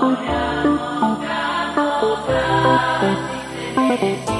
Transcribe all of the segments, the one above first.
Hola, hola, hola,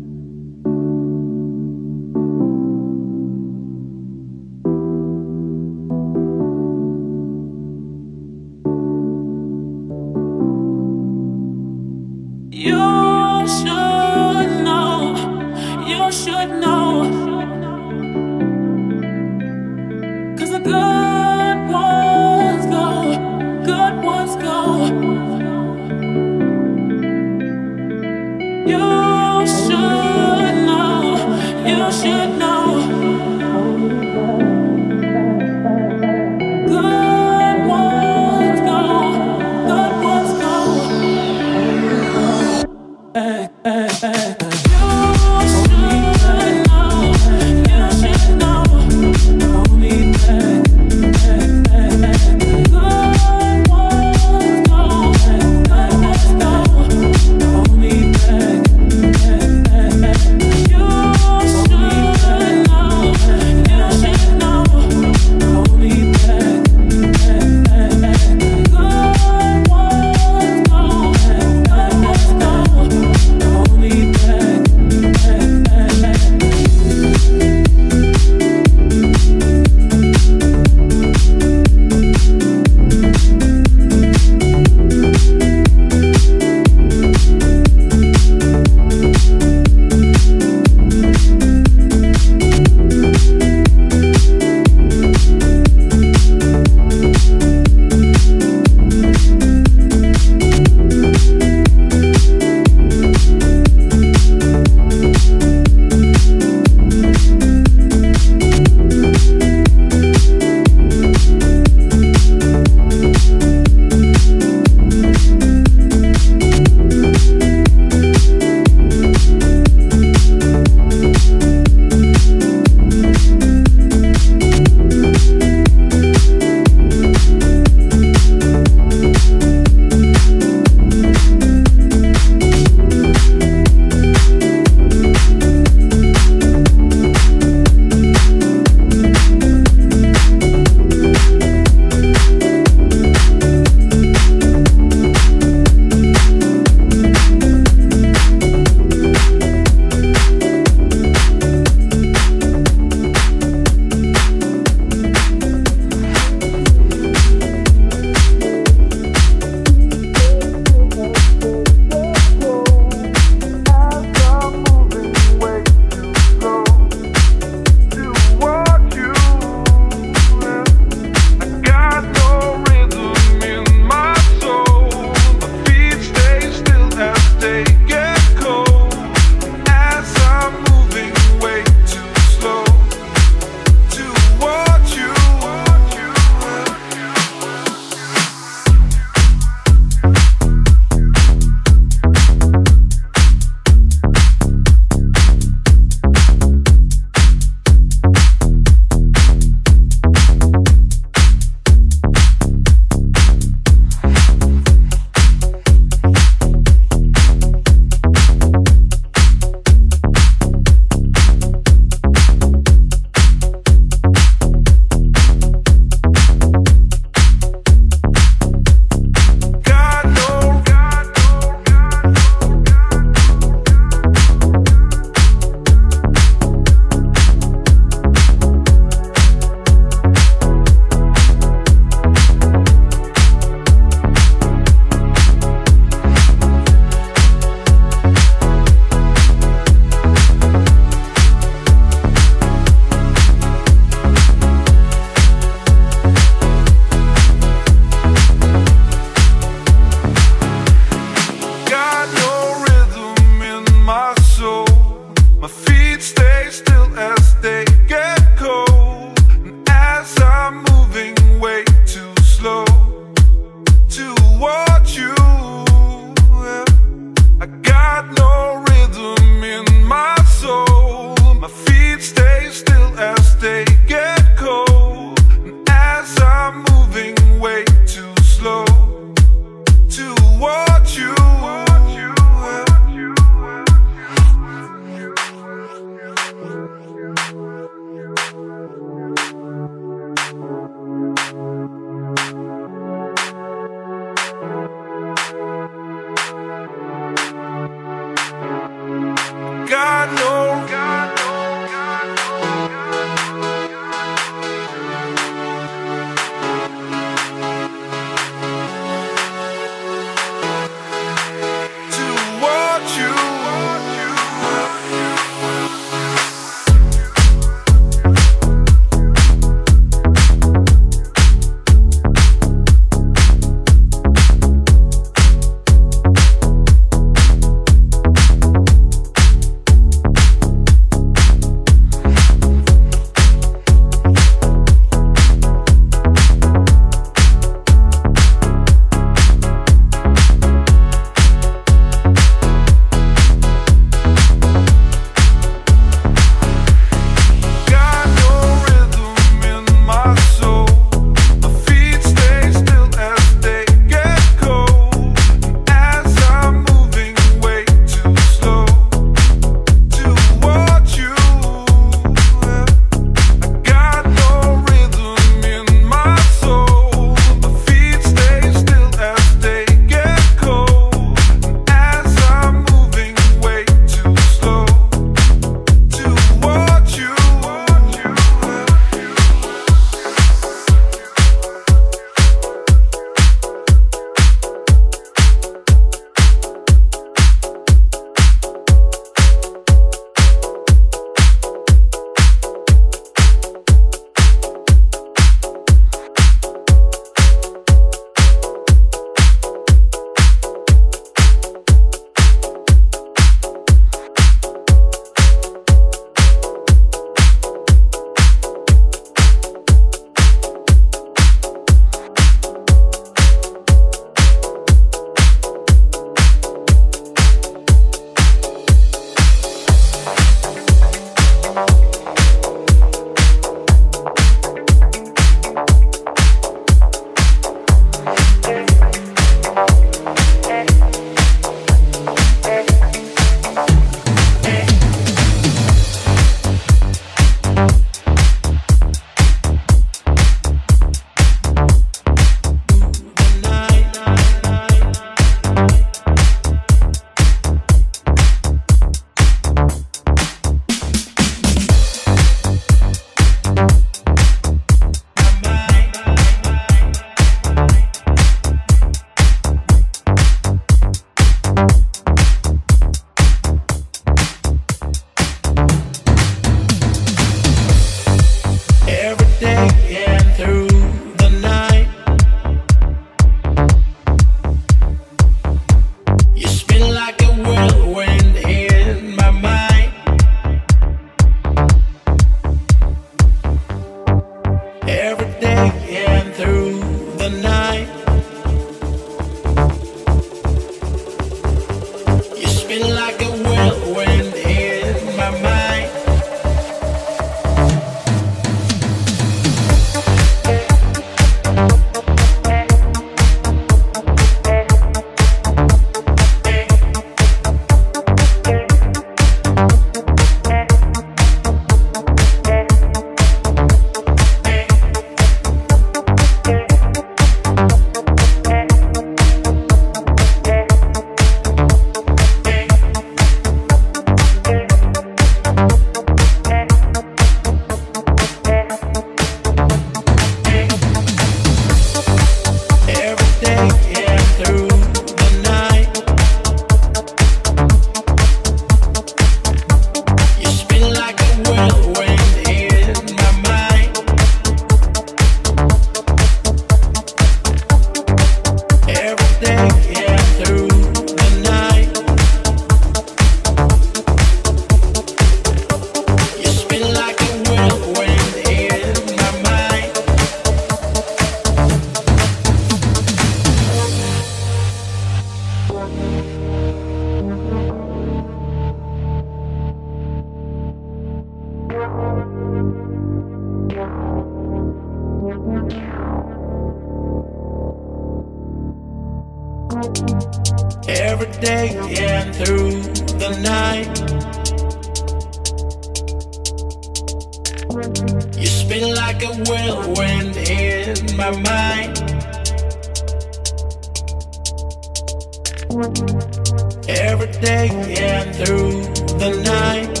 Every day and through the night.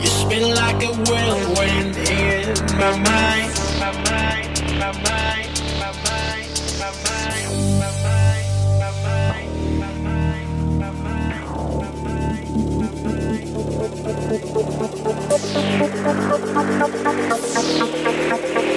You spin like a whirlwind in my mind. Thank you.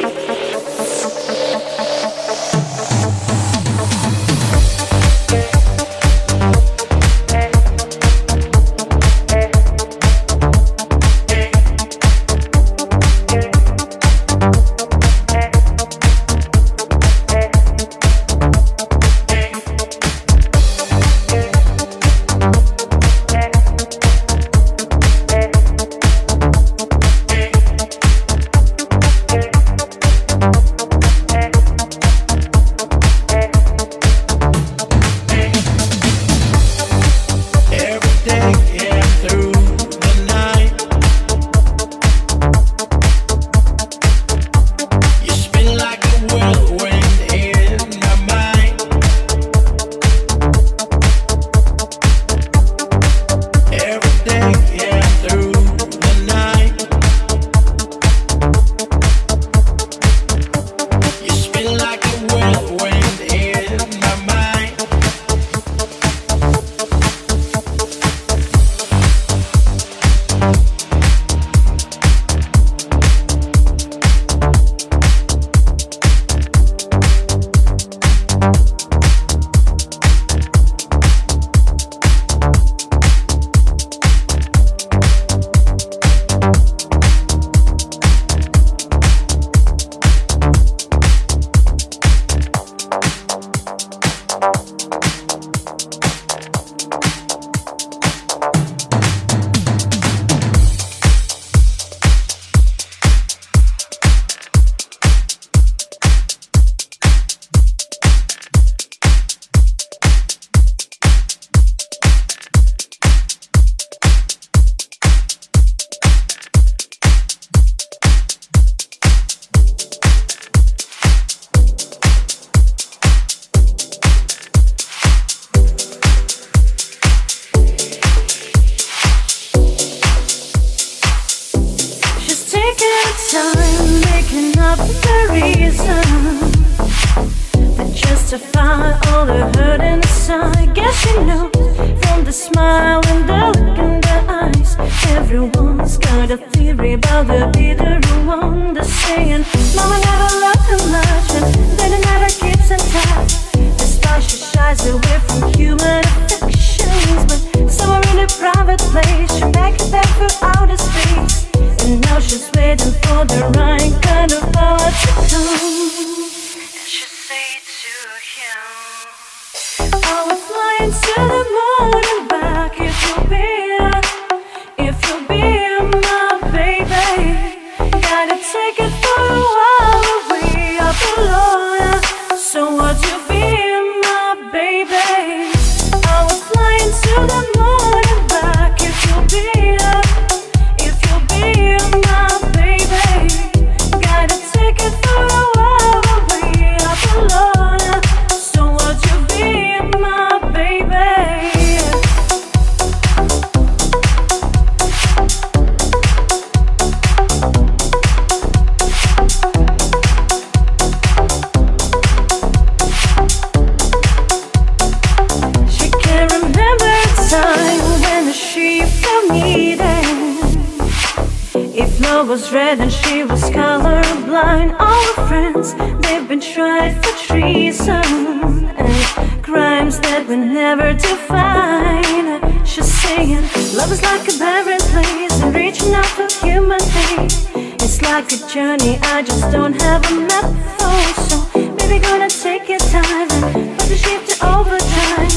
that we never define. She's singing, love is like a paradise and reaching out for human beings. It's like a journey I just don't have a map for, so maybe gonna take your time and put the shift to time.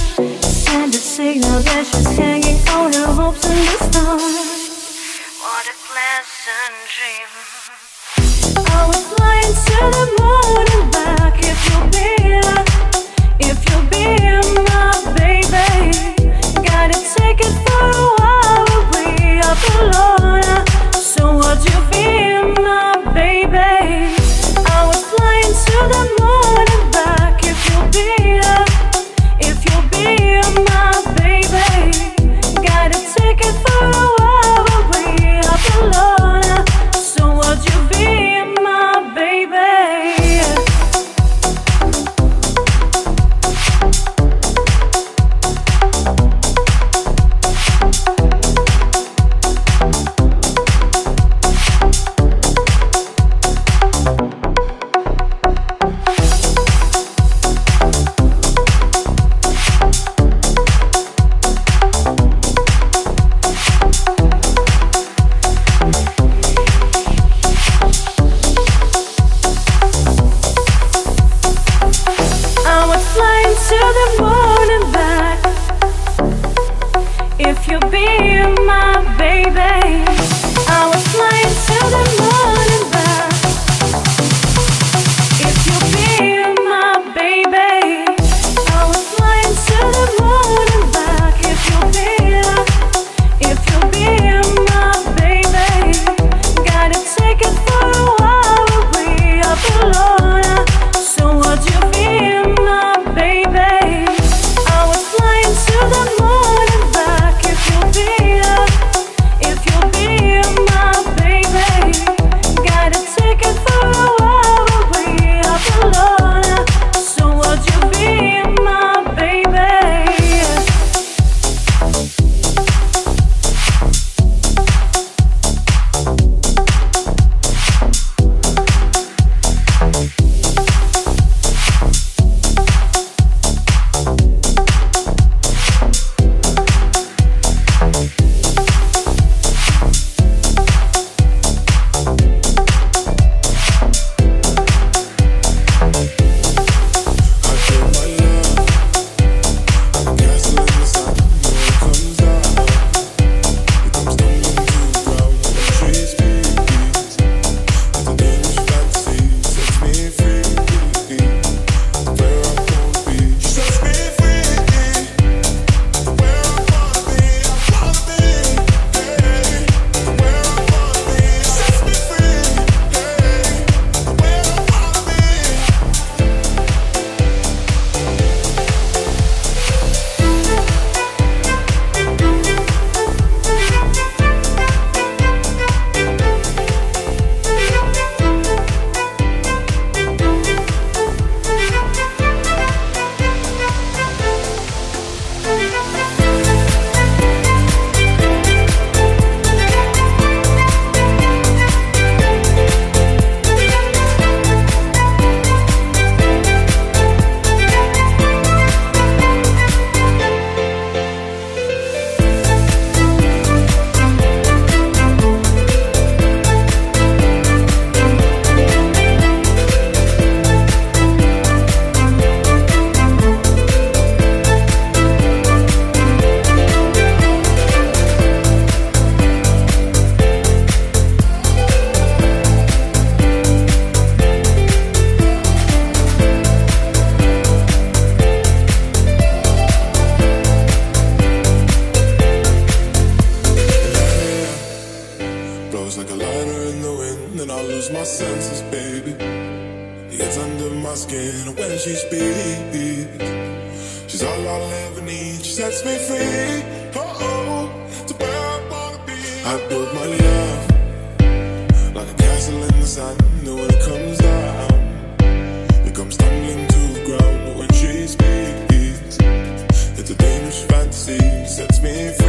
Send a signal that she's hanging on her hopes in the stars. What a pleasant dream. I was flying to the moon. goes like a lighter in the wind, and I lose my senses, baby. It's under my skin when she speaks. She's all I'll ever need. She sets me free. Oh oh, to where I wanna be. I built my love like a castle in the sand, and when it comes down, it comes tumbling to the ground. But when she speaks, it's a dangerous fantasy. Sets me free.